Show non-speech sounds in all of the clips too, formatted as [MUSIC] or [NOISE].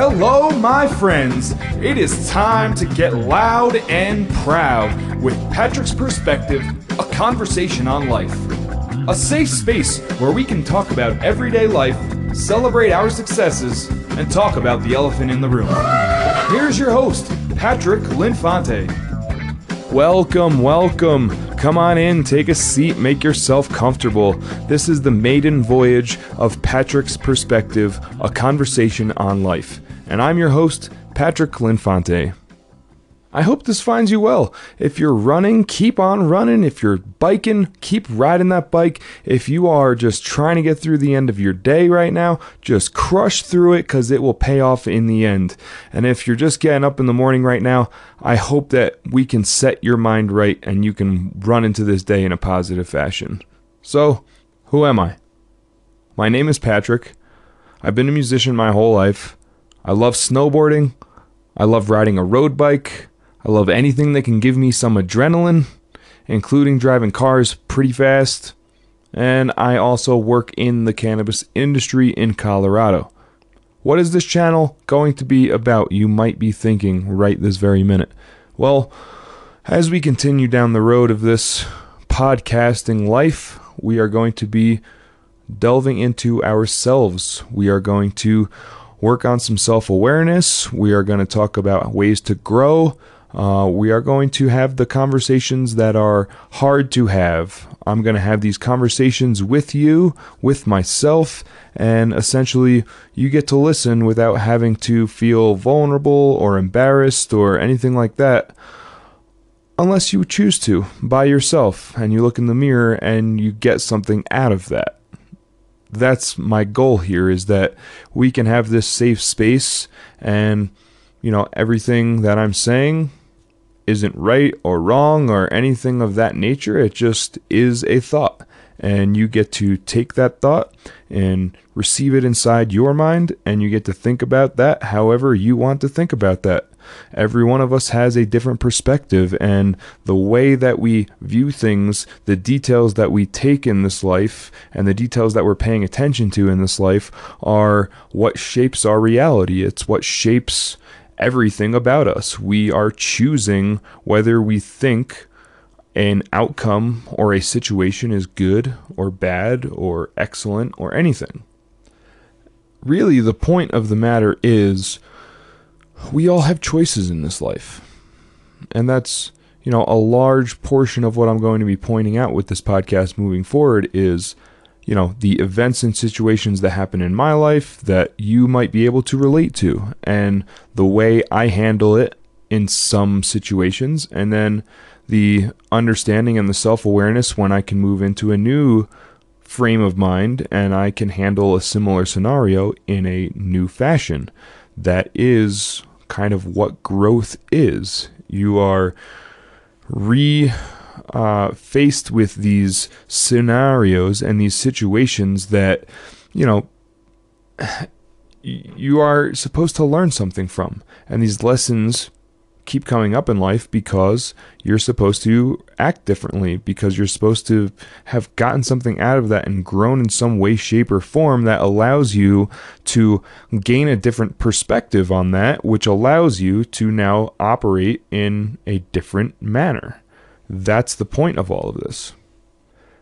Hello, my friends. It is time to get loud and proud with Patrick's Perspective, a conversation on life. A safe space where we can talk about everyday life, celebrate our successes, and talk about the elephant in the room. Here's your host, Patrick Linfante. Welcome, welcome. Come on in, take a seat, make yourself comfortable. This is the maiden voyage of Patrick's Perspective, a conversation on life. And I'm your host, Patrick Linfante. I hope this finds you well. If you're running, keep on running. If you're biking, keep riding that bike. If you are just trying to get through the end of your day right now, just crush through it because it will pay off in the end. And if you're just getting up in the morning right now, I hope that we can set your mind right and you can run into this day in a positive fashion. So, who am I? My name is Patrick. I've been a musician my whole life. I love snowboarding. I love riding a road bike. I love anything that can give me some adrenaline, including driving cars pretty fast. And I also work in the cannabis industry in Colorado. What is this channel going to be about? You might be thinking right this very minute. Well, as we continue down the road of this podcasting life, we are going to be delving into ourselves. We are going to work on some self awareness. We are going to talk about ways to grow. Uh, we are going to have the conversations that are hard to have. I'm going to have these conversations with you, with myself, and essentially you get to listen without having to feel vulnerable or embarrassed or anything like that. Unless you choose to by yourself and you look in the mirror and you get something out of that. That's my goal here is that we can have this safe space and you know everything that I'm saying isn't right or wrong or anything of that nature. It just is a thought. And you get to take that thought and receive it inside your mind, and you get to think about that however you want to think about that. Every one of us has a different perspective, and the way that we view things, the details that we take in this life, and the details that we're paying attention to in this life are what shapes our reality. It's what shapes everything about us. We are choosing whether we think an outcome or a situation is good or bad or excellent or anything. Really, the point of the matter is we all have choices in this life. And that's, you know, a large portion of what I'm going to be pointing out with this podcast moving forward is you know, the events and situations that happen in my life that you might be able to relate to and the way I handle it in some situations and then the understanding and the self-awareness when I can move into a new frame of mind and I can handle a similar scenario in a new fashion. That is kind of what growth is. You are re uh, faced with these scenarios and these situations that, you know, [SIGHS] you are supposed to learn something from. And these lessons keep coming up in life because you're supposed to act differently, because you're supposed to have gotten something out of that and grown in some way, shape, or form that allows you to gain a different perspective on that, which allows you to now operate in a different manner. That's the point of all of this.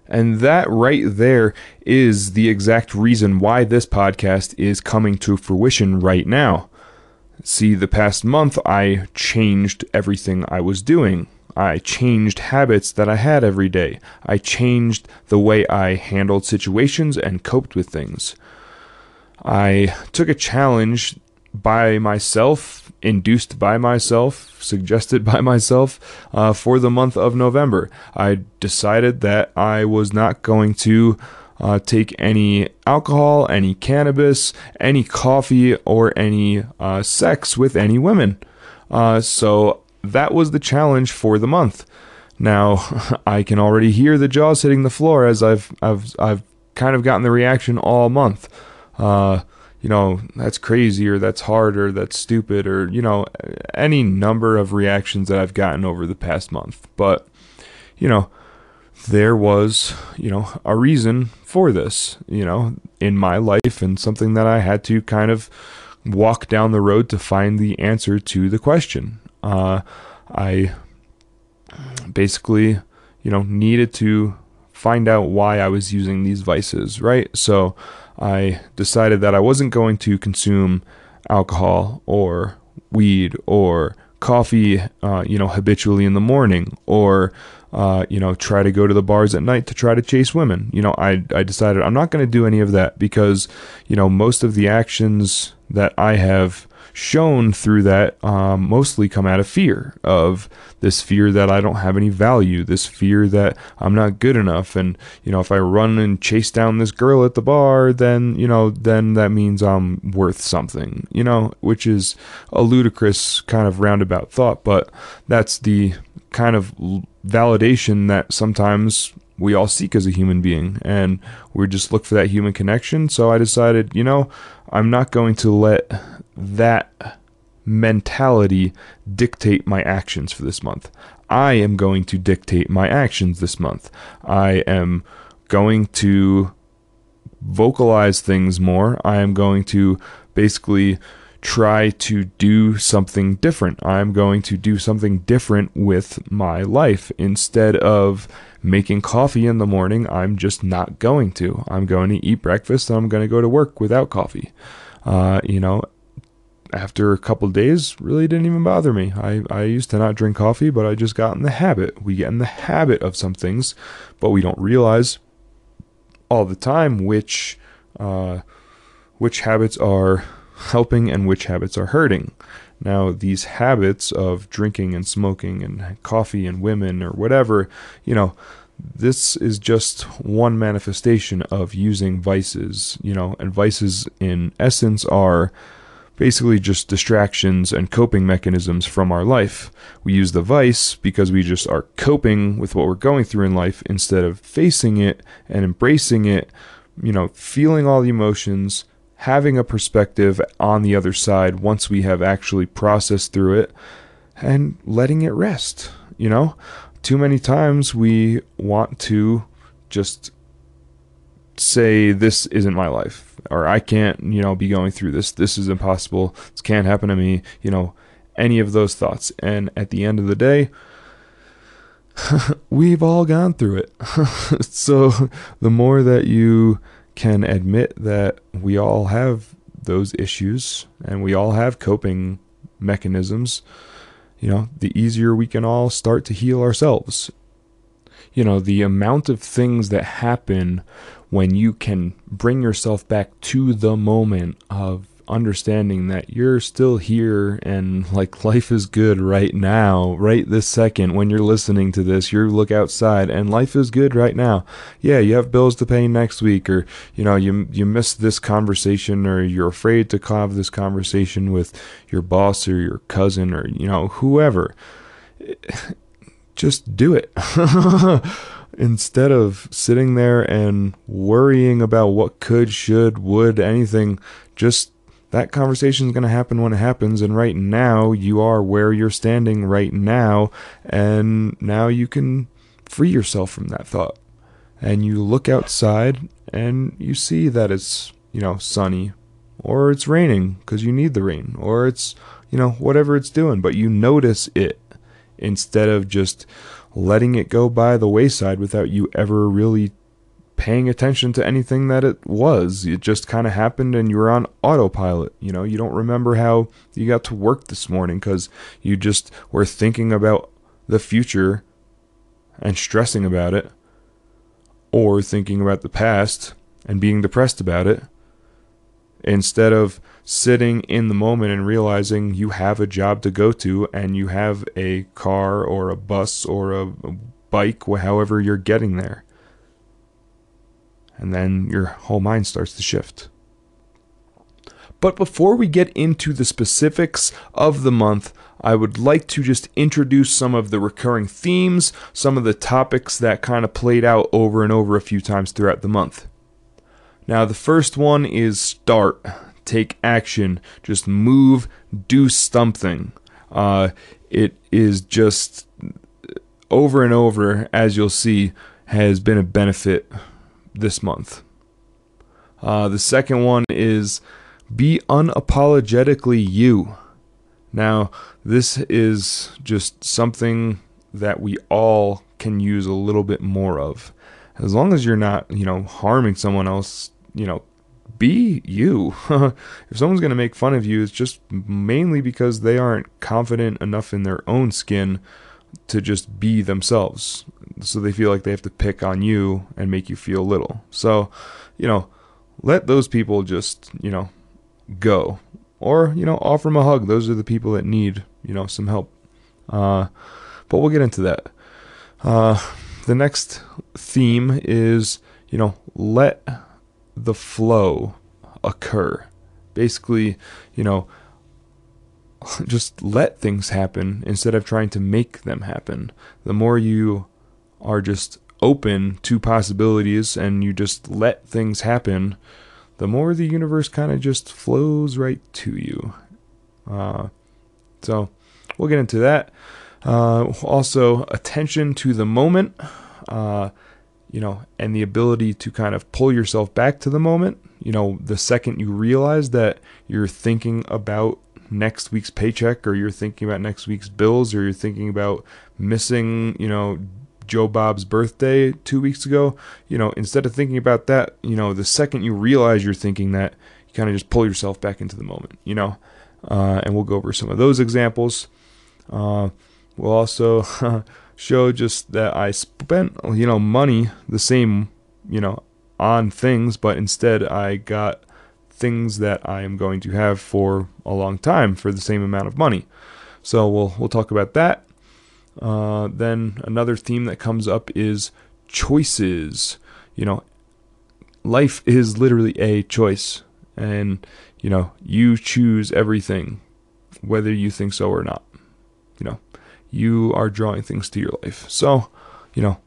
And that right there is the exact reason why this podcast is coming to fruition right now. See, the past month I changed everything I was doing. I changed habits that I had every day. I changed the way I handled situations and coped with things. I took a challenge by myself, induced by myself, suggested by myself uh, for the month of November. I decided that I was not going to uh, take any alcohol, any cannabis, any coffee, or any uh, sex with any women. Uh, so that was the challenge for the month. Now [LAUGHS] I can already hear the jaws hitting the floor as I've I've I've kind of gotten the reaction all month. Uh, you know, that's crazy or that's hard or that's stupid or, you know, any number of reactions that I've gotten over the past month. But, you know, there was, you know, a reason for this, you know, in my life and something that I had to kind of walk down the road to find the answer to the question. Uh, I basically, you know, needed to find out why I was using these vices, right? So I decided that I wasn't going to consume alcohol or weed or coffee, uh, you know, habitually in the morning or uh, you know, try to go to the bars at night to try to chase women. You know, I, I decided I'm not going to do any of that because, you know, most of the actions that I have shown through that um, mostly come out of fear of this fear that I don't have any value, this fear that I'm not good enough. And, you know, if I run and chase down this girl at the bar, then, you know, then that means I'm worth something, you know, which is a ludicrous kind of roundabout thought, but that's the kind of validation that sometimes we all seek as a human being. And we just look for that human connection. So i decided you know i'm not going to let that mentality dictate my actions for this month i am going to dictate my actions this month i am going to vocalize things more i am going to basically try to do something different. I'm going to do something different with my life. Instead of making coffee in the morning, I'm just not going to. I'm going to eat breakfast and I'm going to go to work without coffee. Uh, you know, after a couple days, really didn't even bother me. I, I used to not drink coffee, but I just got in the habit. We get in the habit of some things, but we don't realize all the time which uh, which habits are helping and which habits are hurting. Now, these habits of drinking and smoking and coffee and women or whatever, you know, this is just one manifestation of using vices, you know, and vices in essence are basically just distractions and coping mechanisms from our life. We use the vice because we just are coping with what we're going through in life instead of facing it and embracing it, you know, feeling all the emotions, having a perspective on the other side once we have actually processed through it and letting it rest. You know, too many times we want to just say, This isn't my life, or I can't, you know, be going through this. This is impossible. This can't happen to me. You know, any of those thoughts. And at the end of the day, [LAUGHS] we've all gone through it. [LAUGHS] so the more that you can admit that we all have those issues and we all have coping mechanisms, you know, the easier we can all start to heal ourselves. You know, the amount of things that happen when you can bring yourself back to the moment of understanding that you're still here and like [LAUGHS] life is good right now, right this second when you're listening to this, you look outside and life is good right now. Yeah, you have bills to pay next week or you know, you you missed this conversation or you're afraid to have this conversation with your boss or your cousin or you know, whoever. [SIGHS] Just do it. [LAUGHS] instead of sitting there and worrying about what could, should, would, anything, just that conversation is going to happen when it happens. And right now, you are where you're standing right now. And now you can free yourself from that thought. And you look outside and you see that it's, you know, sunny or it's raining because you need the rain or it's, you know, whatever it's doing. But you notice it instead of just letting it go by the wayside without you ever really paying attention to anything that it was. It just kind of happened and you were on autopilot. You know, you don't remember how you got to work this morning because you just were thinking about the future and stressing about it, or thinking about the past and being depressed about it, instead of sitting in the moment and realizing you have a job to go to and you have a car or a bus or a bike, however you're getting there and then your whole mind starts to shift. But before we get into the specifics of the month, I would like to just introduce some of the recurring themes, some of the topics that kind of played out over and over a few times throughout the month. Now, the first one is start, take action, just move, do something. Uh, it is just over and over, as you'll see, has been a benefit this month. Uh, the second one is be unapologetically you. Now, this is just something that we all can use a little bit more of. As long as you're not, you know, harming someone else, you know, be you. [LAUGHS] if someone's going to make fun of you, it's just mainly because they aren't confident enough in their own skin to just be themselves. So they feel like they have to pick on you and make you feel little. So, you know, let those people just, you know, go. Or, you know, offer them a hug. Those are the people that need, you know, some help. Uh, but we'll get into that. Uh, the next theme is, you know, let the flow occur. Basically, you know, [LAUGHS] just let things happen instead of trying to make them happen. The more you are just open to possibilities and you just let things happen, the more the universe kind of just flows right to you. Uh, so we'll get into that. Uh, also, attention to the moment, uh, you know, and the ability to kind of pull yourself back to the moment. You know, the second you realize that you're thinking about next week's paycheck or you're thinking about next week's bills or you're thinking about missing, you know, Joe Bob's birthday two weeks ago, you know, instead of thinking about that, you know, the second you realize you're thinking that, you kind of just pull yourself back into the moment, you know. Uh, and we'll go over some of those examples. Uh, we'll also [LAUGHS] show just that I spent, you know, money the same, you know, on things, but instead I got things that I am going to have for a long time for the same amount of money. So we'll we'll talk about that. Uh, then another theme that comes up is choices. You know, life is literally a choice, and you know you choose everything, whether you think so or not. You are drawing things to your life. So, you know,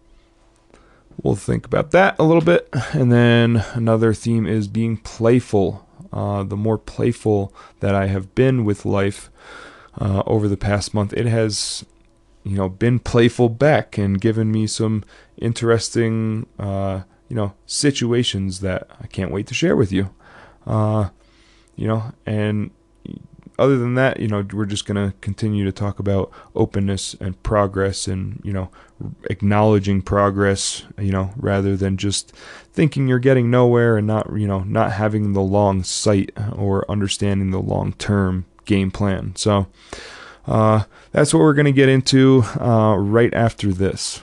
we'll think about that a little bit. And then another theme is being playful. Uh, the more playful that I have been with life uh, over the past month, it has, you know, been playful back and given me some interesting, uh, you know, situations that I can't wait to share with you. Uh, you know, and other than that, you know, we're just going to continue to talk about openness and progress and, you know, acknowledging progress, you know, rather than just thinking you're getting nowhere and not, you know, not having the long sight or understanding the long term game plan. So, uh, that's what we're going to get into uh, right after this.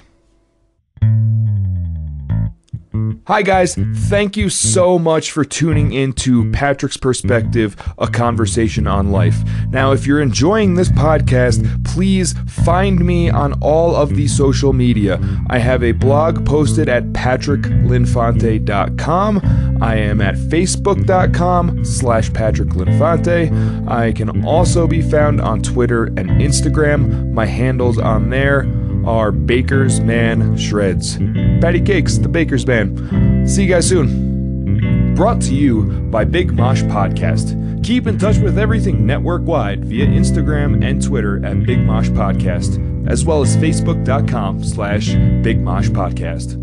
Hi, guys. Thank you so much for tuning in to Patrick's Perspective, a conversation on life. Now, if you're enjoying this podcast, please find me on all of the social media. I have a blog posted at patricklinfante.com. I am at facebook.com slash patricklinfante. I can also be found on Twitter and Instagram. My handles on there are Baker's Man Shreds. Patty Cakes, the Baker's Man. See you guys soon. Brought to you by Big Mosh Podcast. Keep in touch with everything network wide via Instagram and Twitter at Big Mosh Podcast, as well as Facebook.com slash Big Mosh Podcast.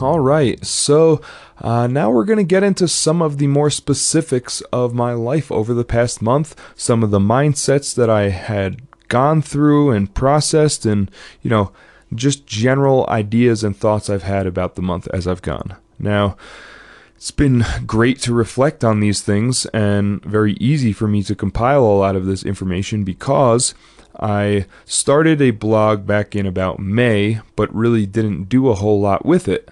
All right, so uh, now we're going to get into some of the more specifics of my life over the past month, some of the mindsets that I had gone through and processed and, you know, just general ideas and thoughts I've had about the month as I've gone. Now, it's been great to reflect on these things and very easy for me to compile a lot of this information because I started a blog back in about May, but really didn't do a whole lot with it.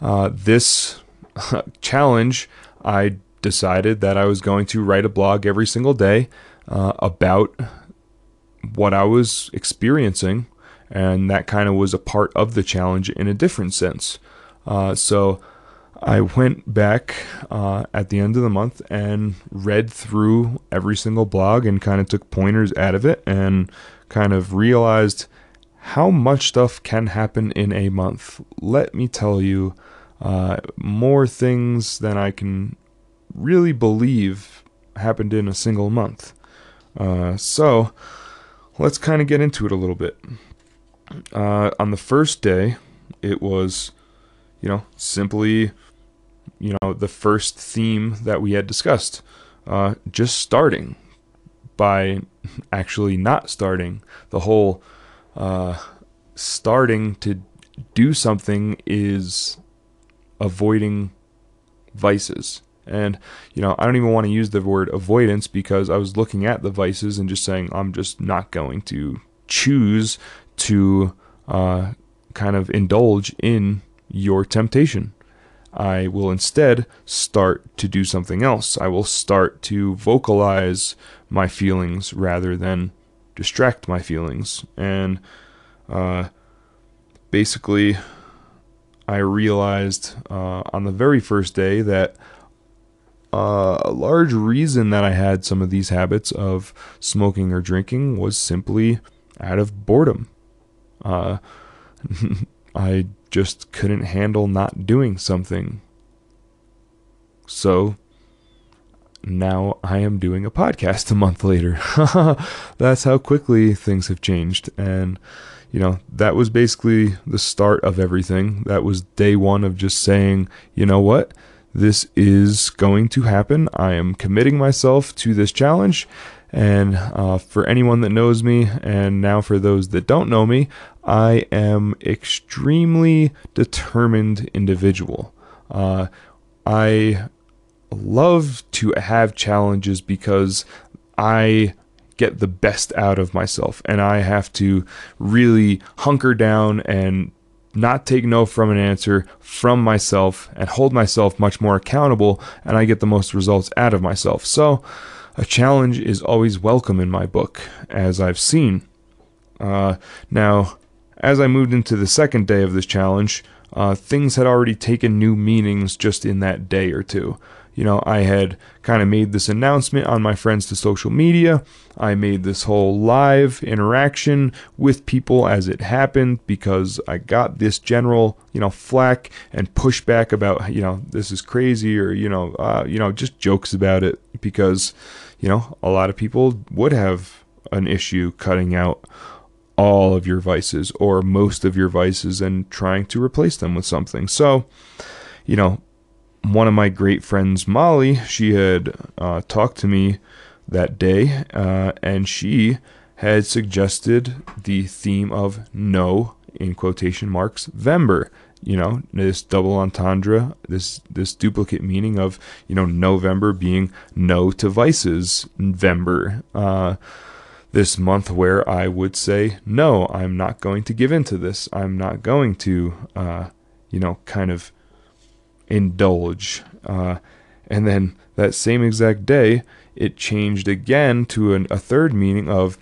Uh, this [LAUGHS] challenge, I decided that I was going to write a blog every single day uh, about what I was experiencing, and that kind of was a part of the challenge in a different sense. Uh, so I went back uh, at the end of the month and read through every single blog and kind of took pointers out of it and kind of realized how much stuff can happen in a month. Let me tell you, uh, more things than I can really believe happened in a single month. Uh, so, let's kind of get into it a little bit. Uh, on the first day, it was, you know, simply, you know, the first theme that we had discussed, uh, just starting by actually not starting. The whole uh, starting to do something is avoiding vices. And, you know, I don't even want to use the word avoidance because I was looking at the vices and just saying, I'm just not going to choose to uh, kind of indulge in your temptation. I will instead start to do something else. I will start to vocalize my feelings rather than distract my feelings. And uh, basically, I realized uh, on the very first day that uh, a large reason that I had some of these habits of smoking or drinking was simply out of boredom. Uh, [LAUGHS] I just couldn't handle not doing something. So now I am doing a podcast [LAUGHS] a month later. [LAUGHS] That's how quickly things have changed. And, you know, that was basically the start of everything. That was day one of just saying, you know what? This is going to happen. I am committing myself to this challenge. And uh, for anyone that knows me, and now for those that don't know me, I am extremely determined individual. Uh, I love to have challenges because I get the best out of myself and I have to really hunker down and not take no from an answer from myself and hold myself much more accountable and I get the most results out of myself. So a challenge is always welcome in my book as I've seen. Uh, now, as I moved into the second day of this challenge, uh, things had already taken new meanings just in that day or two you know, I had kind of made this announcement on my friends to social media. I made this whole live interaction with people as it happened because I got this general, you know, flack and pushback about, you know, this is crazy or, you know, uh, you know, just jokes about it because, you know, a lot of people would have an issue cutting out all of your vices or most of your vices and trying to replace them with something. So, you know, one of my great friends, Molly, she had uh, talked to me that day, uh, and she had suggested the theme of no, in quotation marks, Vember. You know, this double entendre, this this duplicate meaning of you know November being no to vices, Vember. Uh, this month where I would say no, I'm not going to give in to this. I'm not going to, uh, you know, kind of indulge. Uh, and then that same exact day, it changed again to an, a third meaning of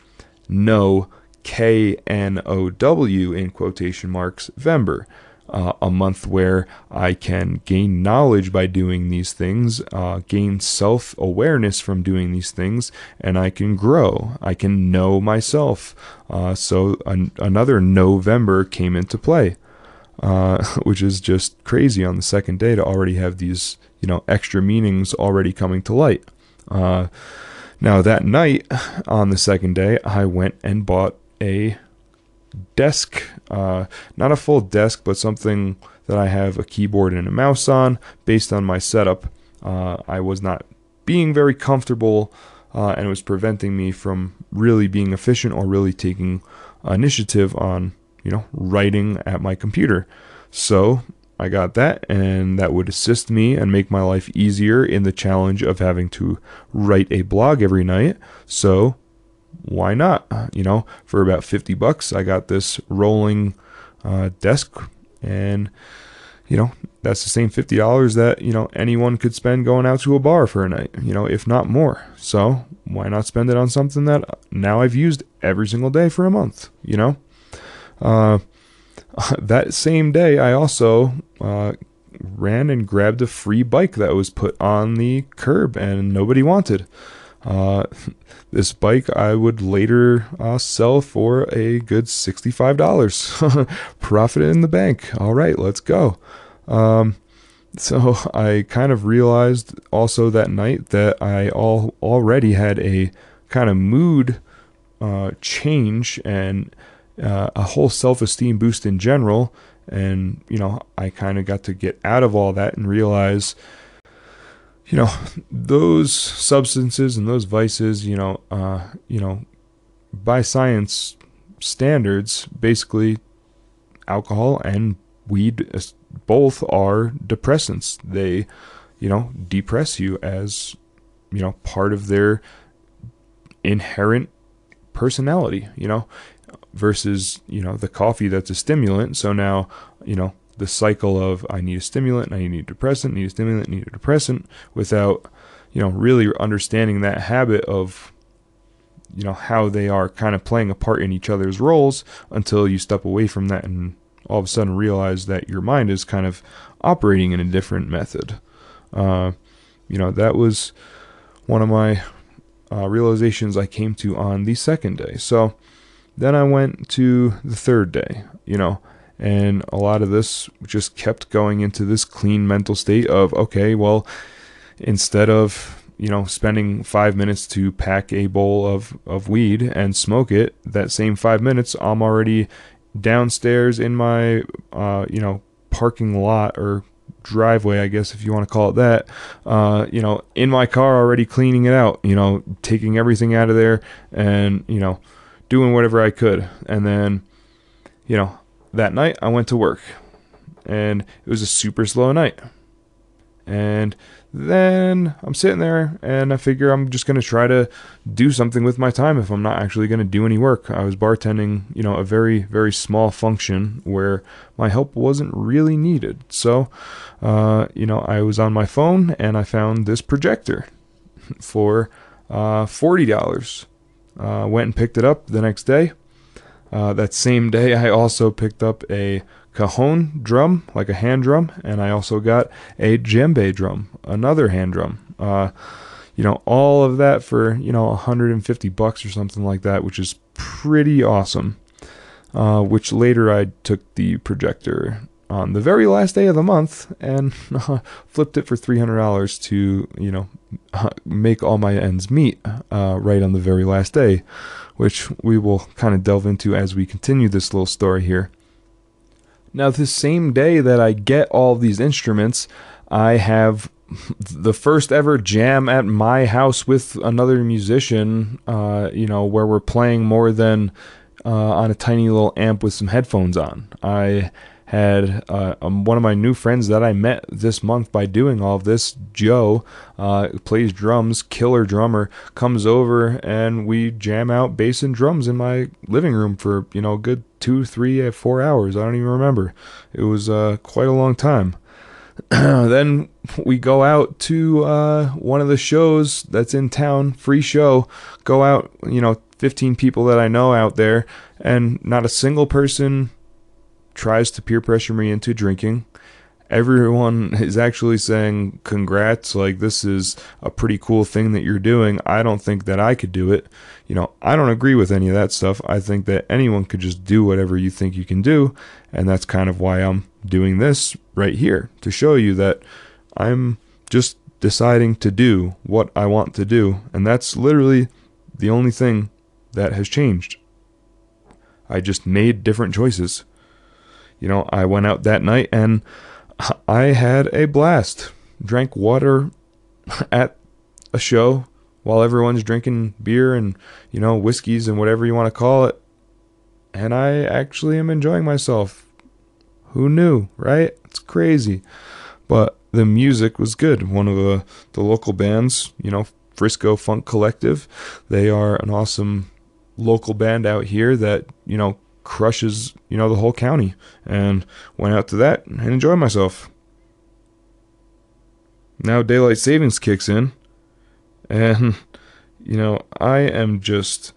no, K N O W in quotation marks, Vember. Uh, a month where I can gain knowledge by doing these things, uh, gain self awareness from doing these things, and I can grow. I can know myself. Uh, so an- another November came into play [LAUGHS] which is just crazy on the second day to already have these you know extra meanings already coming to light. Uh, now that night [SIGHS] on the second day, I went and bought a desk, uh, not a full desk, but something that I have a keyboard and a mouse on. Based on my setup, uh, I was not being very comfortable. Uh, and it was preventing me from really being efficient or really taking initiative on you know, writing at my computer. So I got that, and that would assist me and make my life easier in the challenge of having to write a blog every night. So why not? You know, for about 50 bucks, I got this rolling uh, desk, and you know, that's the same $50 that, you know, anyone could spend going out to a bar for a night, you know, if not more. So why not spend it on something that now I've used every single day for a month, you know? Uh, [LAUGHS] that same day, I also uh, ran and grabbed a free bike that was put on the curb and nobody wanted. Uh, [LAUGHS] this bike I would later uh, sell for a good $65. [LAUGHS] Profit in the bank. All right, let's go. Um, so I kind of realized also that night that I all already had a kind of mood uh, change and uh, a whole self esteem boost in general. And, you know, I kind of got to get out of all that and realize, you know, those substances and those vices, you know, uh, you know, by science standards, basically alcohol and weed both are depressants. They, you know, depress you as, you know, part of their inherent personality, you know, versus, you know, the coffee that's a stimulant. So now, you know, the cycle of I need a stimulant, I need a depressant, need a stimulant, need a depressant without, you know, really understanding that habit of you know how they are kind of playing a part in each other's roles until you step away from that and all of a sudden realize that your mind is kind of operating in a different method. Uh, you know, that was one of my uh, realizations I came to on the second day. So then I went to the third day, you know, and a lot of this just kept going into this clean mental state of, okay, well, instead of you know, spending five minutes to pack a bowl of, of weed and smoke it, that same five minutes, I'm already downstairs in my, uh, you know, parking lot or driveway, I guess, if you want to call it that, uh, you know, in my car already cleaning it out, you know, taking everything out of there and, you know, doing whatever I could. And then, you know, that night I went to work and it was a super slow night. And then I'm sitting there and I figure I'm just going to try to do something with my time if I'm not actually going to do any work. I was bartending, you know, a very, very small function where my help wasn't really needed. So, uh, you know, I was on my phone and I found this projector [LAUGHS] for uh, $40. Uh, went and picked it up the next day. Uh, that same day, I also picked up a cajon drum, like a hand drum, and I also got a djembe drum, another hand drum. Uh, you know, all of that for you know 150 bucks or something like that, which is pretty awesome. Uh, which later I took the projector on the very last day of the month and uh, flipped it for $300 to you know make all my ends meet uh, right on the very last day, which we will kind of delve into as we continue this little story here. Now, this same day that I get all these instruments, I have the first ever jam at my house with another musician, uh, you know, where we're playing more than uh, on a tiny little amp with some headphones on. I had uh, um, one of my new friends that I met this month by doing all of this. Joe uh, plays drums, killer drummer, comes over and we jam out bass and drums in my living room for you know good two, three, uh, four hours. I don't even remember. It was uh, quite a long time. [CLEARS THROAT] then we go out to uh, one of the shows that's in town, free show. Go out, you know, 15 people that I know out there, and not a single person tries to peer pressure me into drinking. Everyone [LAUGHS] is actually saying, Congrats, like this is a pretty cool thing that you're doing. I don't think that I could do it. You know, I don't agree with any of that stuff. I think that anyone could just do whatever you think you can do. And that's kind of why I'm doing this right here to show you that I'm just deciding to do what I want to do. And that's literally the only thing that has changed. I just made different choices you know, I went out that night and I had a blast. Drank water [LAUGHS] at a show while everyone's drinking beer and, you know, whiskeys and whatever you want to call it. And I actually am enjoying myself. Who knew, right? It's crazy. But the music was good. One of the, the local bands, you know, Frisco Funk Collective, they are an awesome local band out here that, you know, crushes, you know, the whole county. And went out to that and enjoyed myself. Now daylight savings kicks in. And, [LAUGHS] you know, I am just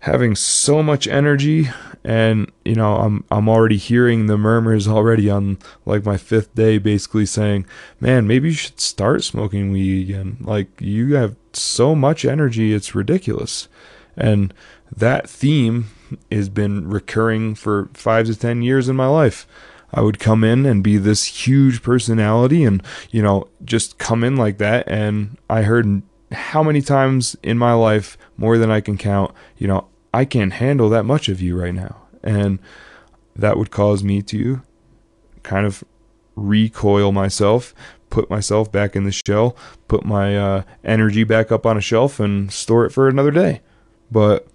having so much energy and you know I'm I'm already hearing the murmurs already on like my fifth day basically saying man maybe you should start smoking weed again like you have so much energy it's ridiculous and that theme has been recurring for five to ten years in my life. I would come in and be this huge personality and, you know, just come in like that. And I heard how many times in my life, more than I can count, you know, I can't handle that much of you right now. And that would cause me to kind of recoil myself, put myself back in the shell, put my uh, energy back up on a shelf, and store it for another day. But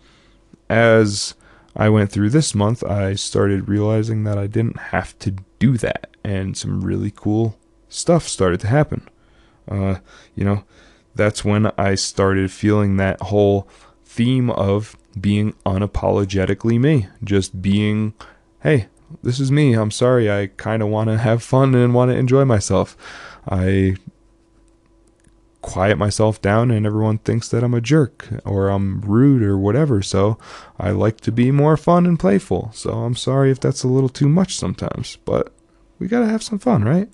as I went through this month, I started realizing that I didn't have to do that, and some really cool stuff started to happen. Uh, you know, that's when I started feeling that whole theme of being unapologetically me, just being, hey, this is me. I'm sorry. I kind of want to have fun and want to enjoy myself. I quiet myself down and everyone thinks that I'm a jerk or I'm rude or whatever. So I like to be more fun and playful. So I'm sorry if that's a little too much sometimes, but we got to have some fun, right?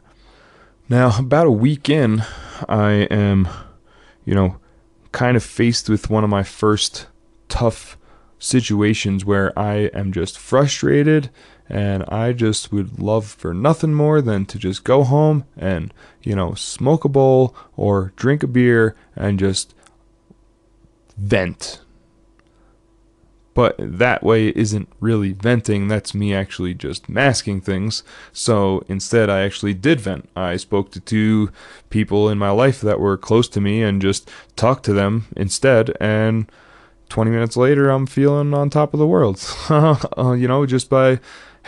Now, [LAUGHS] about a week in, I am, you know, kind of faced with one of my first tough situations where I am just frustrated and I just would love for nothing more than to just go home and, you know, smoke a bowl or drink a beer and just vent. But that way isn't really venting, that's me actually just masking things. So instead, I actually did vent. I spoke to two people in my life that were close to me and just talked to them instead. And 20 minutes later, I'm feeling on top of the world. [LAUGHS] uh, you know, just by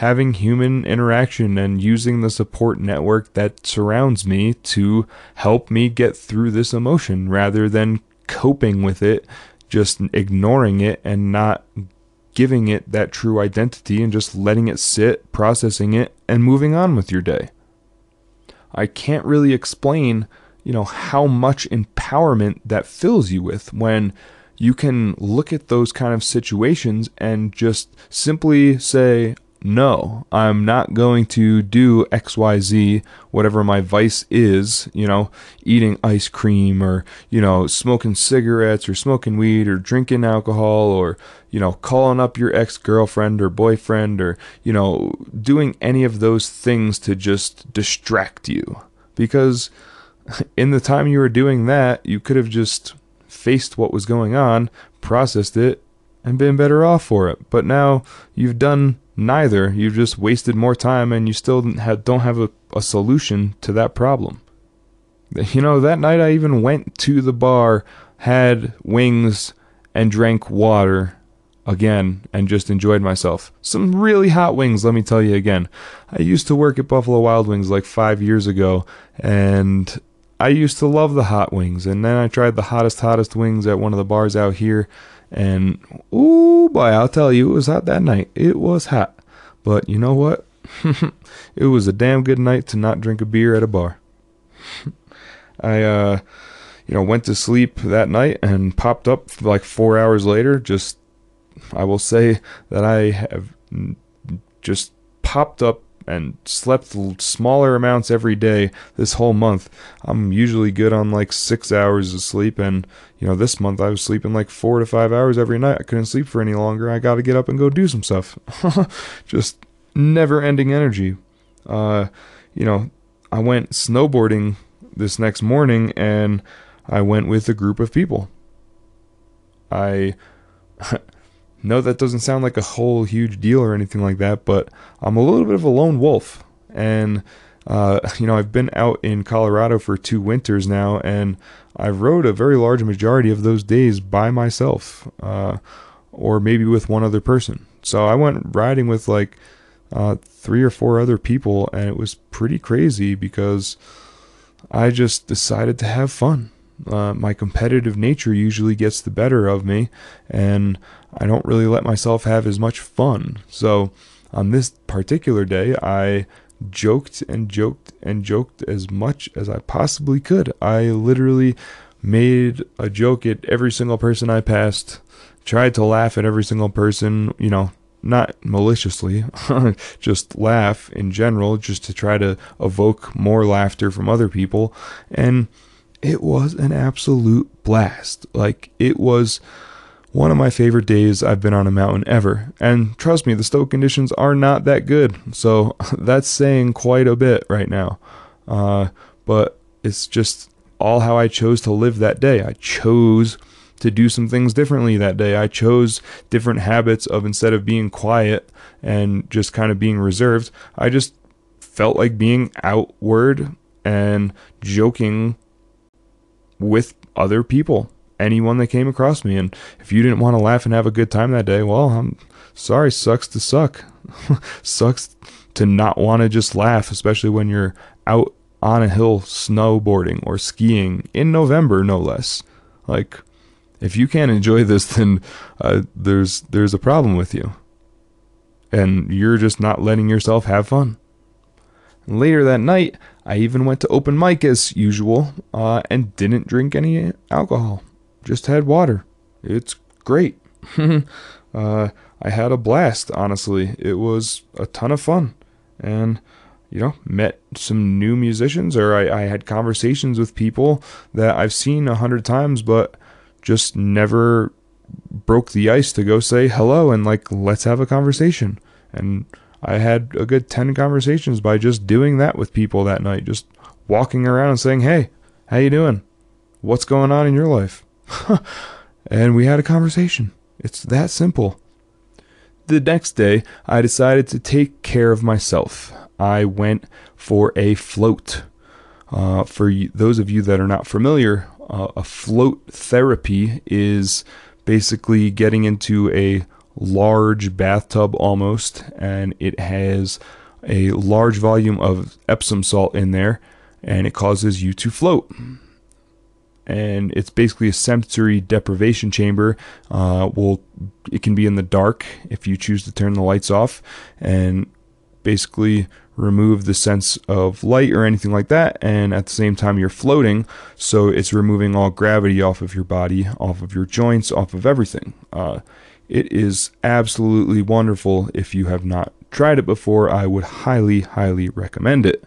having human interaction and using the support network that surrounds me to help me get through this emotion rather than coping with it, just ignoring it and not giving it that true identity and just letting it sit, processing it, and moving on with your day. I can't really explain, you know, how much empowerment that fills you with when you can look at those kind of situations and just simply say, no, I'm not going to do XYZ, whatever my vice is, you know, eating ice cream or, you know, smoking cigarettes or smoking weed or drinking alcohol or, you know, calling up your ex girlfriend or boyfriend or, you know, doing any of those things to just distract you. Because in the time you were doing that, you could have just faced what was going on, processed it, and been better off for it. But now you've done neither. You've just wasted more time and you still don't have a, a solution to that problem. You know, that night I even went to the bar, had wings, and drank water again and just enjoyed myself. Some really hot wings, let me tell you again. I used to work at Buffalo Wild Wings like five years ago, and I used to love the hot wings, and then I tried the hottest, hottest wings at one of the bars out here, and oh boy, I'll tell you, it was hot that night. It was hot, but you know what? [LAUGHS] it was a damn good night to not drink a beer at a bar. [LAUGHS] I, uh, you know, went to sleep that night and popped up like four hours later. Just, I will say that I have just popped up and slept smaller amounts every day this whole month. I'm usually good on like six hours of sleep, and you know, this month I was sleeping like four to five hours every night. I couldn't sleep for any longer. I got to get up and go do some stuff. [LAUGHS] Just never ending energy. Uh, you know, I went snowboarding this next morning and I went with a group of people. I [LAUGHS] no, that doesn't sound like a whole huge deal or anything like that, but I'm a little bit of a lone wolf. And, uh, [LAUGHS] you know, I've been out in Colorado for two winters now, and I've rode a very large majority of those days by myself, uh, or maybe with one other person. So I went riding with like uh, three or four other people, and it was pretty crazy because I just decided to have fun. Uh, my competitive nature usually gets the better of me, and I don't really let myself have as much fun. So on this particular day, I joked and joked and joked as much as I possibly could. I literally made a joke at every single person I passed, tried to laugh at every single person, you know, not maliciously, [LAUGHS] just laugh in general, just to try to evoke more laughter from other people. And it was an absolute blast. Like, it was one of my favorite days I've been on a mountain ever. And trust me, the stoke conditions are not that good. So [LAUGHS] that's saying quite a bit right now. Uh, but it's just all how I chose to live that day. I chose to do some things differently that day. I chose different habits of instead of being quiet and just kind of being reserved, I just felt like being outward and joking with other people, anyone that came across me. And if you didn't want to laugh and have a good time that day, well, I'm sorry, sucks to suck. [LAUGHS] sucks to not want to just laugh, especially when you're out on a hill snowboarding or skiing in November, no less. Like, if you can't enjoy this, [LAUGHS] then uh, there's there's a problem with you, and you're just not letting yourself have fun. Later that night, I even went to open mic as usual, uh, and didn't drink any alcohol. Just had water. It's great. [LAUGHS] uh, I had a blast. Honestly, it was a ton of fun, and you know, met some new musicians or I, I had conversations with people that I've seen a hundred times, but just never broke the ice to go say hello and like, let's have a conversation. And I had a good 10 conversations by just doing that with people that night, just walking around and saying, Hey, how you doing? What's going on in your life? [LAUGHS] and we had a conversation. It's that simple. The next day, I decided to take care of myself. I went for a float. Uh, for those of you that are not familiar, uh, a float therapy is basically getting into a large bathtub almost, and it has a large volume of Epsom salt in there, and it causes you to float. And it's basically a sensory deprivation chamber. Uh, well, it can be in the dark if you choose to turn the lights off, and basically remove the sense of light or anything like that. And at the same time, you're floating. So it's removing all gravity off of your body, off of your joints, off of everything. Uh, it is absolutely wonderful. If you have not tried it before, I would highly, highly recommend it.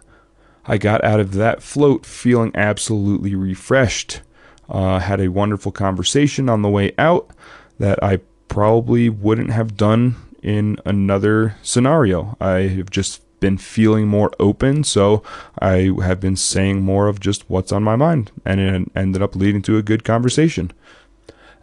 I got out of that float feeling absolutely refreshed. Uh, had a wonderful conversation on the way out that I probably wouldn't have done in another scenario. I have just been feeling more open, so I have been saying more of just what's on my mind, and it ended up leading to a good conversation.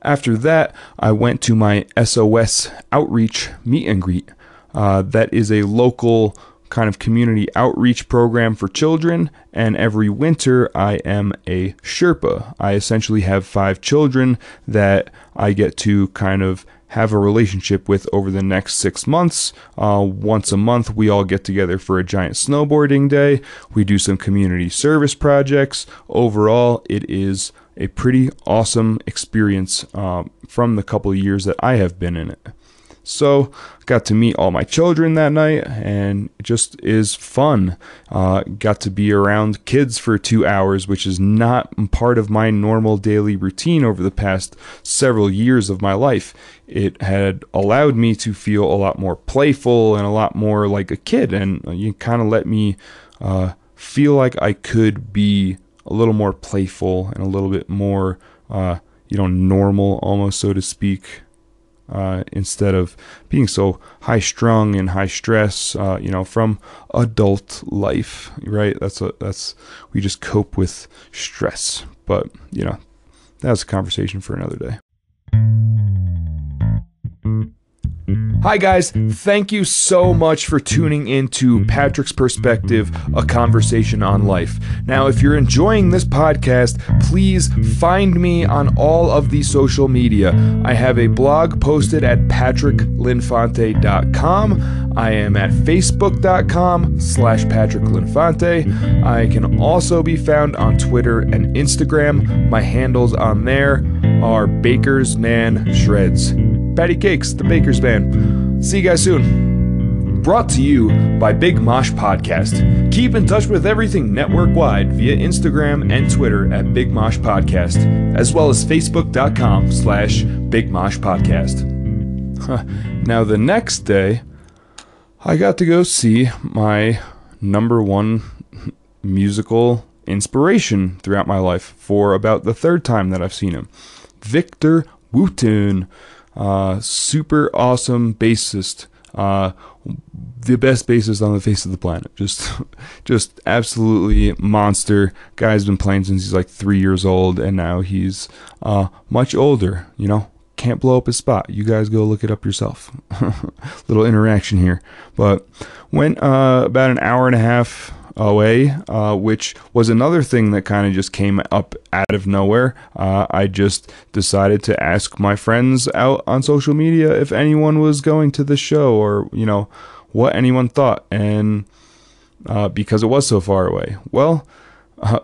After that, I went to my SOS outreach meet and greet. Uh, that is a local kind of community outreach program for children, and every winter I am a Sherpa. I essentially have five children that I get to kind of have a relationship with over the next six months. Uh, once a month, we all get together for a giant snowboarding day. We do some community service projects. Overall, it is a pretty awesome experience uh, from the couple years that I have been in it. So, got to meet all my children that night, and it just is fun. Uh, got to be around kids for two hours, which is not part of my normal daily routine over the past several years of my life. It had allowed me to feel a lot more playful and a lot more like a kid, and you kind of let me uh, feel like I could be a little more playful and a little bit more, uh, you know, normal, almost so to speak uh, instead of being so high strung and high stress, uh, you know, from adult life, right? That's a, that's we just cope with stress, but you know, that's a conversation for another day. Hi, guys. Thank you so much for tuning in to Patrick's Perspective, a conversation on life. Now, if you're enjoying this podcast, please find me on all of the social media. I have a blog posted at patricklinfante.com. I am at facebook.com slash patricklinfante. I can also be found on Twitter and Instagram. My handles on there are Baker's Man Shreds. Patty Cakes, the Baker's Band. See you guys soon. Brought to you by Big Mosh Podcast. Keep in touch with everything network wide via Instagram and Twitter at Big Mosh Podcast, as well as Facebook.com slash Big Mosh Podcast. Now, the next day, I got to go see my number one musical inspiration throughout my life for about the third time that I've seen him. Victor Wooten. Uh, super awesome bassist. Uh, the best bassist on the face of the planet. Just, [LAUGHS] just absolutely monster. Guy's been playing since he's like three years old, and now he's uh, much older. You know, can't blow up his spot. You guys go look it up yourself. [LAUGHS] Little interaction here. But went uh, about an hour and a half away, uh, which was another thing that kind of just came up out of nowhere. Uh, I just decided to ask my friends out on social media if anyone was going to the show or, you know, what anyone thought. And uh, because it was so far away. Well, uh,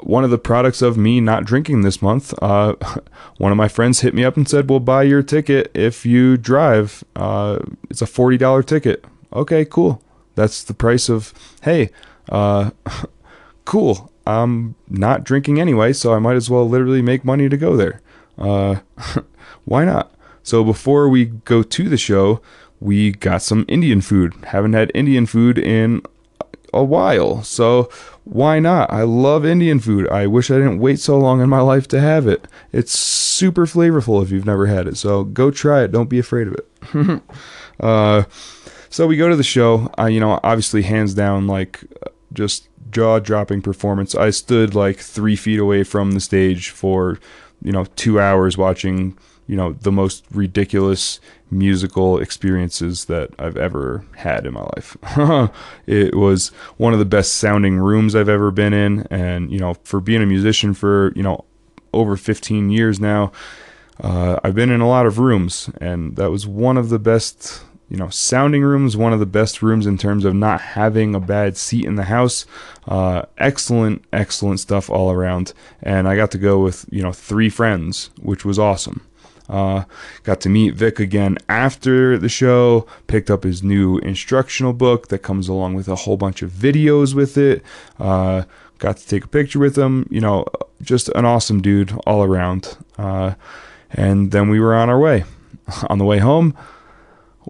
one of the products of me not drinking this month, uh, [LAUGHS] one of my friends hit me up and said, We'll buy your ticket if you drive. Uh, it's a $40 ticket. Okay, cool. That's the price of, hey, uh, [LAUGHS] cool. I'm not drinking anyway, so I might as well literally make money to go there. Uh, [LAUGHS] why not? So before we go to the show, we got some Indian food. Haven't had Indian food in a while. So why not? I love Indian food. I wish I didn't wait so long in my life to have it. It's super flavorful if you've never had it. So go try it. Don't be afraid of it. [LAUGHS] uh, so we go to the show. Uh, you know, obviously, hands down, like just jaw dropping performance. I stood like three feet away from the stage for, you know, two hours watching, you know, the most ridiculous musical experiences that I've ever had in my life. [LAUGHS] it was one of the best sounding rooms I've ever been in. And, you know, for being a musician for, you know, over 15 years now, uh, I've been in a lot of rooms, and that was one of the best you know, sounding rooms, one of the best rooms in terms of not having a bad seat in the house. Uh, excellent, excellent stuff all around. And I got to go with, you know, three friends, which was awesome. Uh, got to meet Vic again after the show, picked up his new instructional book that comes along with a whole bunch of videos with it. Uh, got to take a picture with him. You know, just an awesome dude all around. Uh, and then we were on our way. [LAUGHS] On the way home,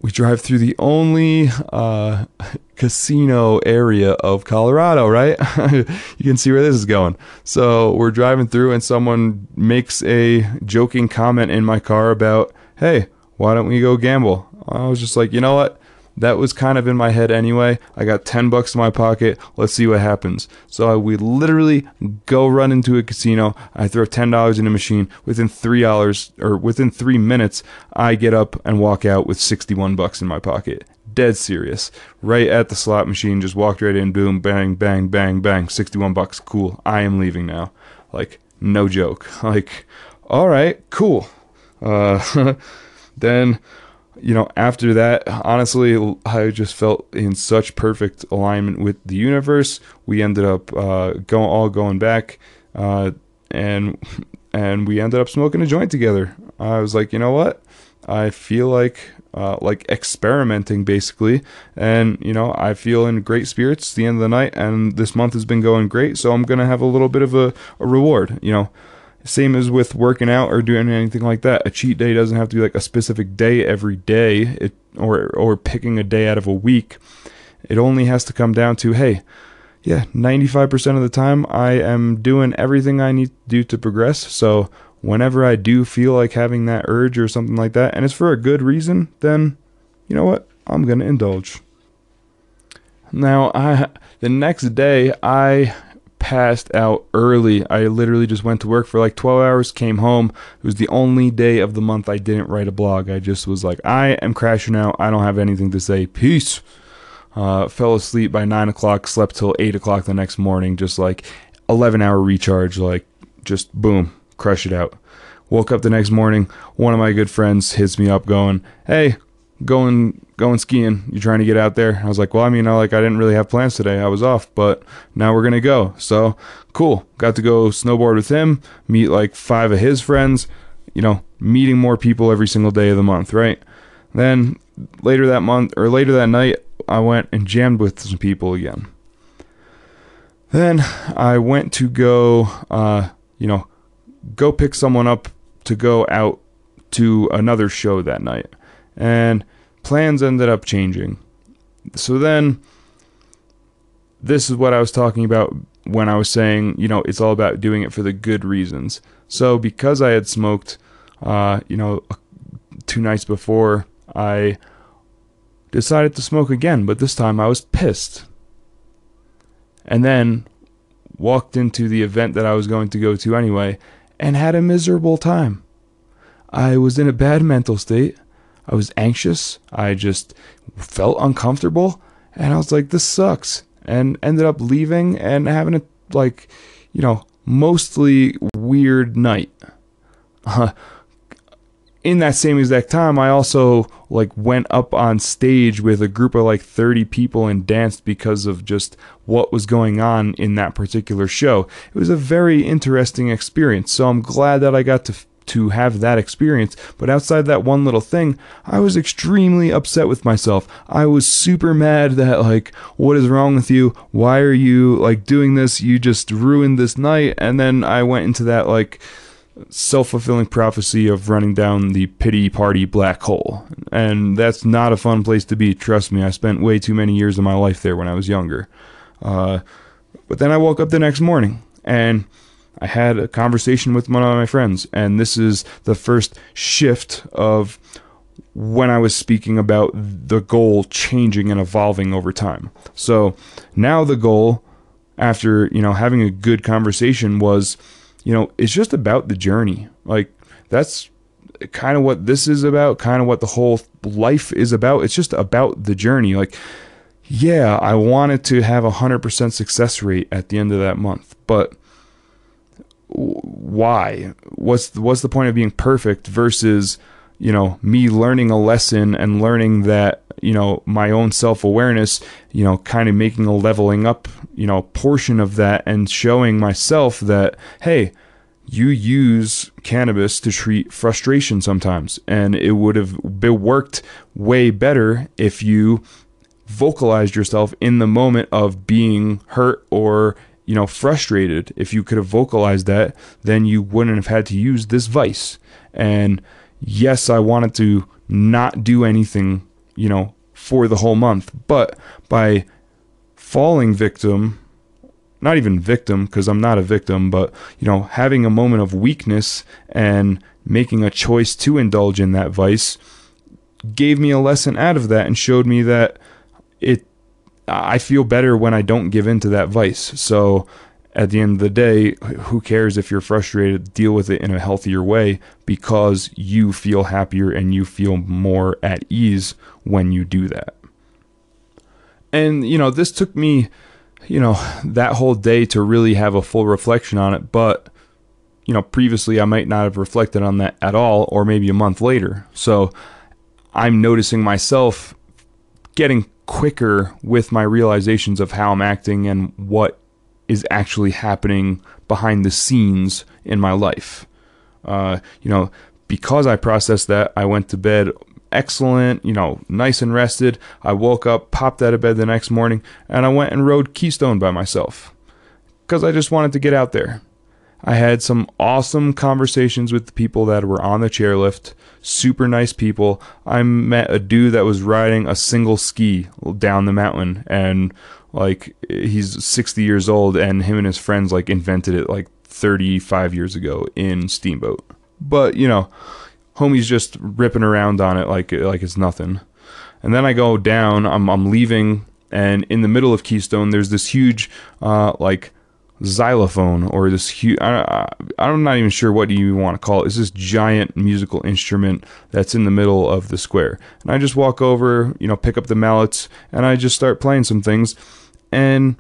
we drive through the only uh, [LAUGHS] casino area of Colorado, right? [LAUGHS] you can see where this is going. So we're driving through, and someone makes a joking comment in my car about, hey, why don't we go gamble? I was just like, you know what? That was kind of in my head anyway. I got 10 bucks in my pocket. Let's see what happens. So I we literally go run into a casino. I throw $10 in a machine. Within 3 hours or within 3 minutes, I get up and walk out with 61 bucks in my pocket. Dead serious. Right at the slot machine, just walked right in, boom, bang, bang, bang, bang. 61 bucks. Cool. I am leaving now. Like, no joke. [LAUGHS] Like, all right, cool. Uh, [LAUGHS] then you know, after that, honestly, I just felt in such perfect alignment with the universe. We ended up uh, going all going back, uh, and and we ended up smoking a joint together. I was like, you know what? I feel like uh, like experimenting basically, and you know, I feel in great spirits. the end of the night, and this month has been going great, so I'm gonna have a little bit of a, a reward. You know same as with working out or doing anything like that. A cheat day doesn't have to be like a specific day every day, it, or or picking a day out of a week. It only has to come down to, hey, yeah, 95% of the time I am doing everything I need to do to progress. So whenever I do feel like having that urge or something like that, and it's for a good reason, then you know what? I'm gonna indulge. Now, I the next day I passed out early. I literally just went to work for like 12 hours, came home. It was the only day of the month I didn't write a blog. I just was like, I am crashing out. I don't have anything to say. Peace. Uh, fell asleep by 9 o'clock, slept till 8 o'clock the next morning, just like 11 hour recharge, like just boom, crush it out. Woke up the next morning. One of my good friends hits me up going, Hey, going going skiing. you're trying to get out there? I was like, well, I mean, I like I didn't really have plans today. I was off, but now we're gonna go. So cool. Got to go snowboard with him, meet like five of his friends. You know, meeting more people every single day of the month, right? Then later that month or later that night, I went and jammed with some people again. Then I went to go, uh, you know, go pick someone up to go out to another show that night. And plans ended up changing. So then, this is what I was talking about when I was saying, you know, it's all about doing it for the good reasons. So because I had smoked, uh, you know, two nights before, I decided to smoke again, but this time I was pissed. And then walked into the event that I was going to go to anyway and had a miserable time. I was in a bad mental state. I was anxious. I just felt uncomfortable. And I was like, this sucks. And ended up leaving and having a, like, you know, mostly weird night. Uh, [LAUGHS] in that same exact time, I also like went up on stage with a group of like 30 people and danced because of just what was going on in that particular show. It was a very interesting experience. So I'm glad that I got to to have that experience. But outside that one little thing, I was extremely upset with myself. I was super mad that, like, what is wrong with you? Why are you, like, doing this? You just ruined this night. And then I went into that, like, self fulfilling prophecy of running down the pity party black hole. And that's not a fun place to be, trust me. I spent way too many years of my life there when I was younger. Uh, but then I woke up the next morning and I had a conversation with one of my friends, and this is the first shift of when I was speaking about the goal changing and evolving over time. So now the goal, after you know having a good conversation, was you know it's just about the journey. Like that's kind of what this is about, kind of what the whole life is about. It's just about the journey. Like yeah, I wanted to have a 100% success rate at the end of that month, but why? What's what's the point of being perfect versus you know me learning a lesson and learning that you know my own self-awareness you know kind of making a leveling up you know portion of that and showing myself that hey you use cannabis to treat frustration sometimes and it would have been worked way better if you vocalized yourself in the moment of being hurt or you know, frustrated. If you could have vocalized that, then you wouldn't have had to use this vice. And yes, I wanted to not do anything, you know, for the whole month, but by falling victim, not even victim because I'm not a victim, but you know, having a moment of weakness and making a choice to indulge in that vice gave me a lesson out of that and showed me that it I feel better when I don't give in to that vice. So at the end of the day, who cares if you're frustrated? Deal with it in a healthier way because you feel happier and you feel more at ease when you do that. And, you know, this took me, you know, that whole day to really have a full reflection on it. But, you know, previously I might not have reflected on that at all, or maybe a month later. So I'm noticing myself getting quicker with my realizations of how I'm acting and what is actually happening behind the scenes in my life. Uh, you know, because I processed that, I went to bed excellent, you know, nice and rested. I woke up, popped out of bed the next morning, and I went and rode Keystone by myself because I just wanted to get out there. I had some awesome conversations with the people that were on the chairlift super nice people. I met a dude that was riding a single ski down the mountain and like he's 60 years old and him and his friends like invented it like 35 years ago in Steamboat. But, you know, homie's just ripping around on it like like it's nothing. And then I go down, I'm I'm leaving and in the middle of Keystone there's this huge uh like xylophone or this huge I, am not even sure what you want to call it. It's this giant musical instrument that's in the middle of the square. And i just walk over you know pick up the mallets and i just start playing some things. And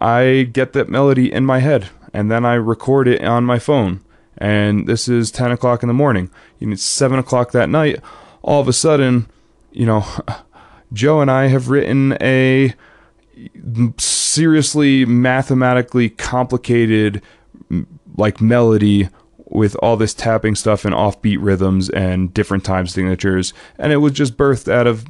i get that melody in my head and then i record it on my phone. And this is 10 o'clock in the morning. And it's 7 o'clock that night. All of a sudden you know [LAUGHS] joe and i have written a seriously mathematically complicated like melody with all this tapping stuff and offbeat rhythms and different time signatures and it was just birthed out of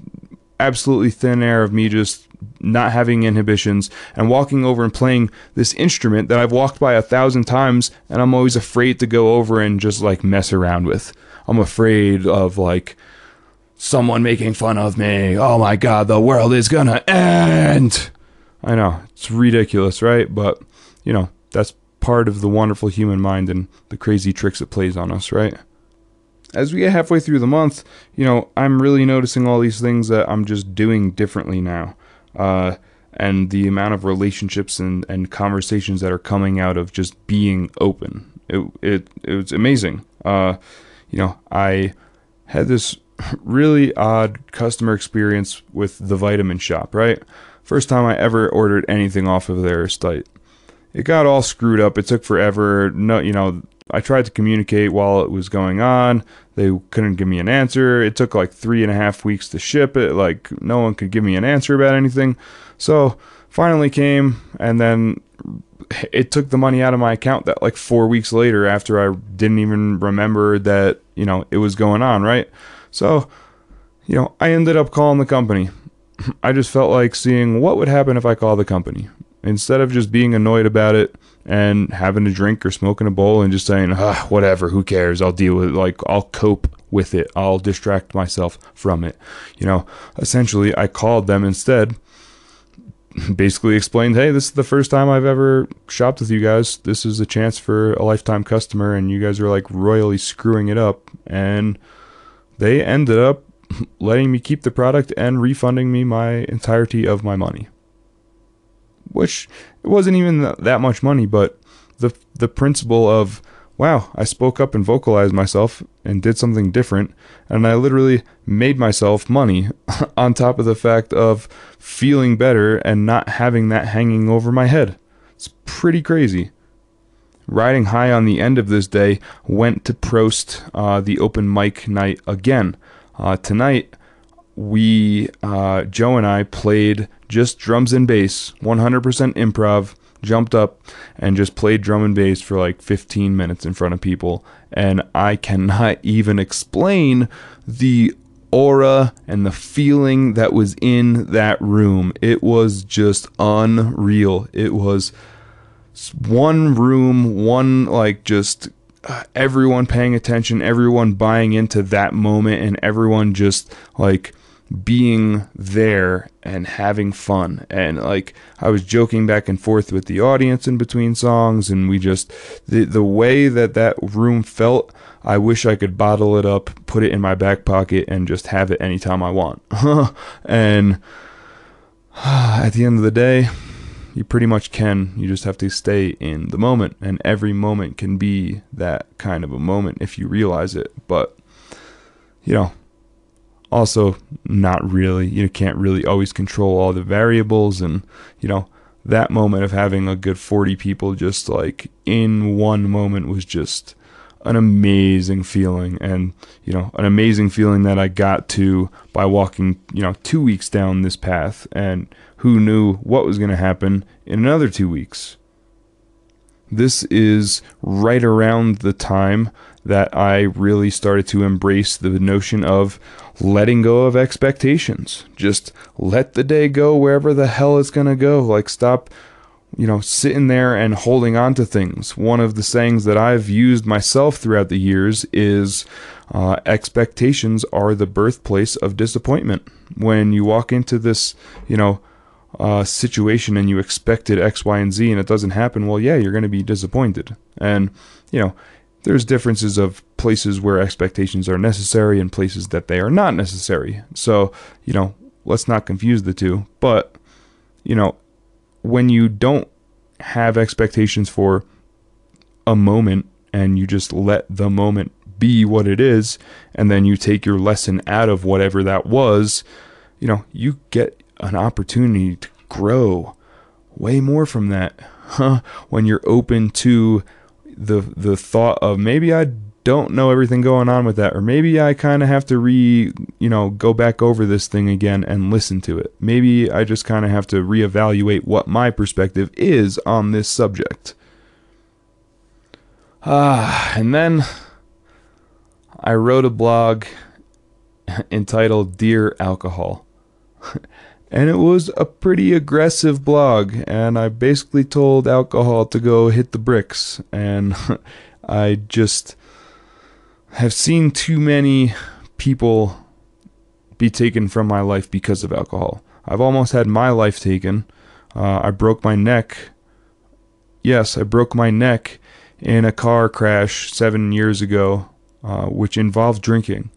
absolutely thin air of me just not having inhibitions and walking over and playing this instrument that I've walked by a thousand times and I'm always afraid to go over and just like mess around with. I'm afraid of like someone making fun of me. Oh my god, the world is gonna end. I know it's ridiculous, right? But you know that's part of the wonderful human mind and the crazy tricks it plays on us, right? As we get halfway through the month, you know, I'm really noticing all these things that I'm just doing differently now. Uh, and the amount of relationships and, and conversations that are coming out of just being open. It, it, it was amazing. Uh, you know, I had this [LAUGHS] really odd customer experience with the Vitamin Shoppe, right? First time I ever ordered anything off of their site. It got all screwed up. It took forever. No, you know, I tried to communicate while it was going on. They couldn't give me an answer. It took like three and a half weeks to ship it. Like no one could give me an answer about anything. So finally came, and then it took the money out of my account that like four weeks later after I didn't even remember that you know it was going on. Right. So you know I ended up calling the company. [CLEARS THROAT] I just felt like seeing what would happen if I called the company instead of just being annoyed about it and having a drink or smoking a bowl and just saying, ah, whatever, who cares? I'll deal with it. Like, I'll cope with it. I'll distract myself from it. You know, essentially, I called them instead, [CLEARS THROAT] basically explained, hey, this is the first time I've ever shopped with you guys. This is a chance for a lifetime customer, and you guys are like royally screwing it up. And they ended up [LAUGHS] letting me keep the product and refunding me my entirety of my money which it wasn't even that much money, but the the principle of wow, I spoke up and vocalized myself and did something different, and I literally made myself money [LAUGHS] on top of the fact of feeling better and not having that hanging over my head. It's pretty crazy. Riding high on the end of this day, went to Prost, uh, the open mic night again. Uh, tonight, we, uh, Joe and I, played just drums and bass, 100% improv, jumped up and just played drum and bass for like 15 minutes in front of people. And I cannot [LAUGHS] even explain the aura and the feeling that was in that room. It was just unreal. It was one room, one like just uh, everyone paying attention, everyone buying into that moment, and everyone just like being there and having fun. And like I was joking back and forth with the audience in between songs, and we just the the way that that room felt. I wish I could bottle it up, put it in my back pocket, and just have it anytime I want. [LAUGHS] and [SIGHS] at the end of the day, you pretty much can. You just have to stay in the moment, and every moment can be that kind of a moment if you realize it. But you know, also not really you can't really always control all the variables and you know that moment of having a good 40 people just like in one moment was just an amazing feeling and you know an amazing feeling that I got to by walking you know 2 weeks down this path and who knew what was going to happen in another 2 weeks this is right around the time that I really started to embrace the notion of letting go of expectations. Just let the day go wherever the hell it's going to go. Like, stop, you know, sitting there and holding on to things. One of the sayings that I've used myself throughout the years is uh, expectations are the birthplace of disappointment. When you walk into this, you know, uh, situation and you expected X, Y, and Z and it doesn't happen, well, yeah, you're going to be disappointed. And, you know, there's differences of places where expectations are necessary and places that they are not necessary. So, you know, let's not confuse the two. But, you know, when you don't have expectations for a moment and you just let the moment be what it is, and then you take your lesson out of whatever that was, you know, you get an opportunity to grow way more from that. Huh? When you're open to the the thought of maybe I don't know everything going on with that or maybe I kind of have to re you know go back over this thing again and listen to it. Maybe I just kind of have to reevaluate what my perspective is on this subject. Ah, and then I wrote a blog entitled Dear Alcohol. [LAUGHS] and it was a pretty aggressive blog and i basically told alcohol to go hit the bricks and [LAUGHS] i just have seen too many people be taken from my life because of alcohol. I've almost had my life taken. Uh, i broke my neck. Yes i broke my neck in a car crash seven years ago uh, which involved drinking.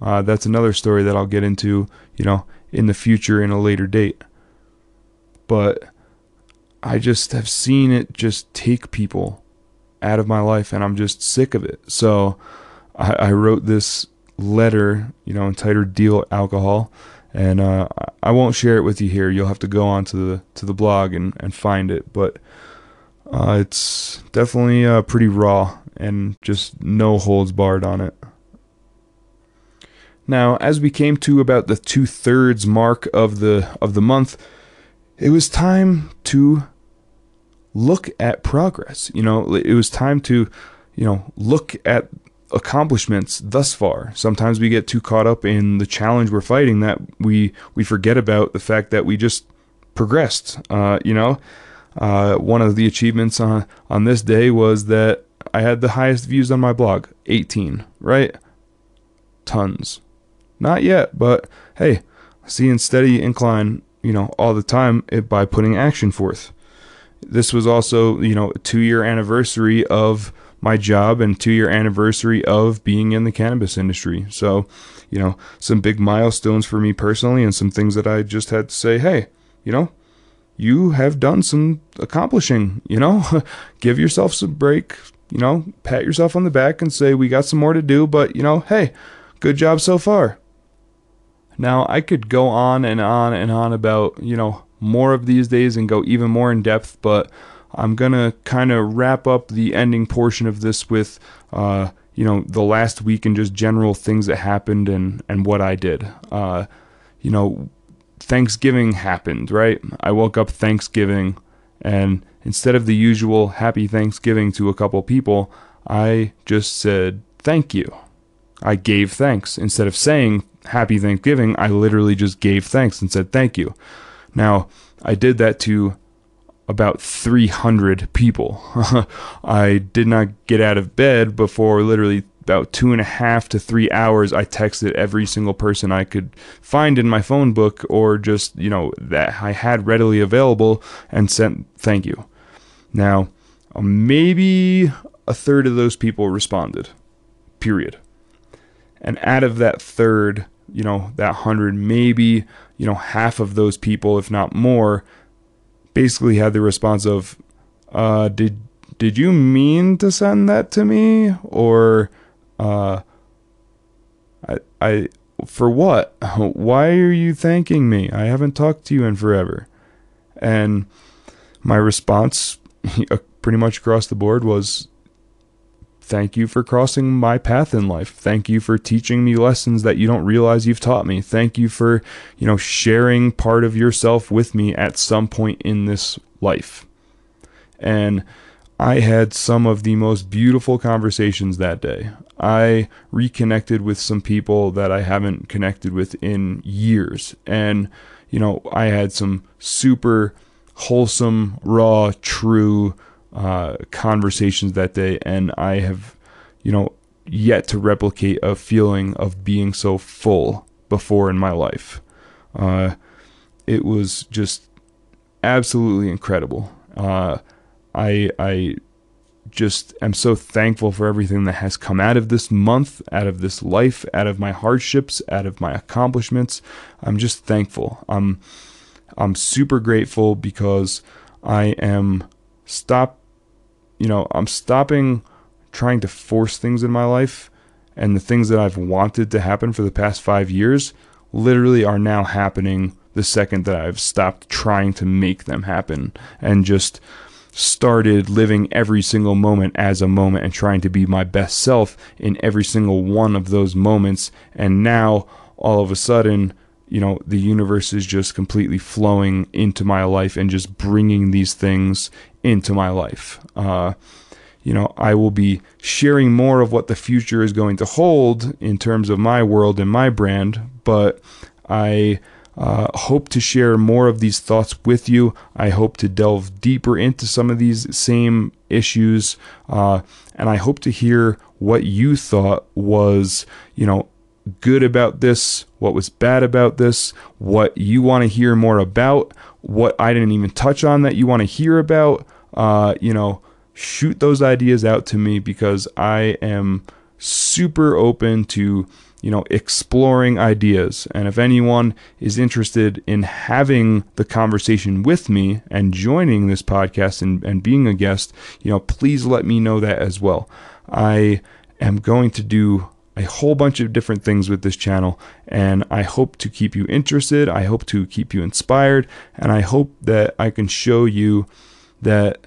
Uh, that's another story that i'll get into you know in the future in a later date. But I just have seen it just take people out of my life and I'm just sick of it. So I, I wrote this letter, you know, entitled "Dear Alcohol," and uh, I won't share it with you here. You'll have to go on to the to the blog and, and find it. But uh, it's definitely uh, pretty raw and just no holds barred on it. Now, as we came to about the two thirds mark of the of the month, it was time to look at progress. You know, it was time to, you know, look at accomplishments thus far. Sometimes we get too caught up in the challenge we're fighting that we we forget about the fact that we just progressed. Uh, you know, uh, one of the achievements on on this day was that I had the highest views on my blog, 18. Right? Tons. Not yet, but hey, seeing steady incline, you know, all the time by putting action forth. This was also, you know, a two year anniversary of my job and two year anniversary of being in the cannabis industry. So, you know, some big milestones for me personally and some things that I just had to say, hey, you know, you have done some accomplishing, you know, [LAUGHS] give yourself some break, you know, pat yourself on the back and say, we got some more to do, but, you know, hey, good job so far. Now, I could go on and on and on about, you know, more of these days and go even more in depth, but I'm going to kind of wrap up the ending portion of this with, uh, you know, the last week and just general things that happened and, and what I did. Uh, you know, Thanksgiving happened, right? I woke up Thanksgiving and instead of the usual happy Thanksgiving to a couple people, I just said thank you. I gave thanks. Instead of saying happy Thanksgiving, I literally just gave thanks and said thank you. Now, I did that to about 300 people. [LAUGHS] I did not get out of bed before literally about two and a half to three hours. I texted every single person I could find in my phone book or just, you know, that I had readily available and sent thank you. Now, maybe a third of those people responded, period. And out of that third, you know, that hundred, maybe, you know, half of those people, if not more, basically had the response of, uh, did did you mean to send that to me? Or uh I I for what? [LAUGHS] Why are you thanking me? I haven't talked to you in forever. And my response [LAUGHS] pretty much across the board was Thank you for crossing my path in life. Thank you for teaching me lessons that you don't realize you've taught me. Thank you for, you know, sharing part of yourself with me at some point in this life. And I had some of the most beautiful conversations that day. I reconnected with some people that I haven't connected with in years. And, you know, I had some super wholesome, raw, true, uh, conversations that day, and I have, you know, yet to replicate a feeling of being so full before in my life. Uh, it was just absolutely incredible. Uh, I I just am so thankful for everything that has come out of this month, out of this life, out of my hardships, out of my accomplishments. I'm just thankful. I'm I'm super grateful because I am stop you know, I'm stopping trying to force things in my life and the things that I've wanted to happen for the past 5 years literally are now happening the second that I've stopped trying to make them happen and just started living every single moment as a moment and trying to be my best self in every single one of those moments. And now all of a sudden you know the universe is just completely flowing into my life and just bringing these things into my life. Uh, you know, I will be sharing more of what the future is going to hold in terms of my world and my brand, but I uh, hope to share more of these thoughts with you. I hope to delve deeper into some of these same issues, uh, and I hope to hear what you thought was, you know, good about this, what was bad about this, what you want to hear more about, what I didn't even touch on that you want to hear about, uh, you know, shoot those ideas out to me because I am super open to, you know, exploring ideas. And if anyone is interested in having the conversation with me and joining this podcast and, and being a guest, you know, please let me know that as well. I am going to do a whole bunch of different things with this channel and I hope to keep you interested. I hope to keep you inspired and I hope that I can show you that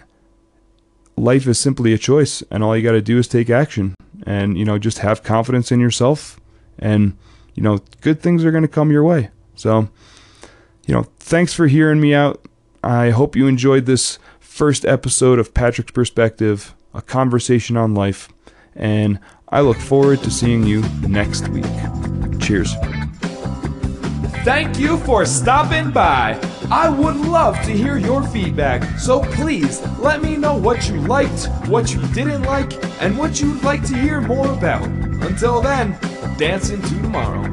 life is simply a choice and all you got to do is take action and you know just have confidence in yourself and you know good things are going to come your way. So, you know, thanks for hearing me out. I hope you enjoyed this first episode of Patrick's Perspective, a conversation on life, and I look forward to seeing you next week. Cheers. Thank you for stopping by. I would love to hear your feedback, so please let me know what you liked, what you didn't like, and what you'd like to hear more about. Until then, dance into tomorrow.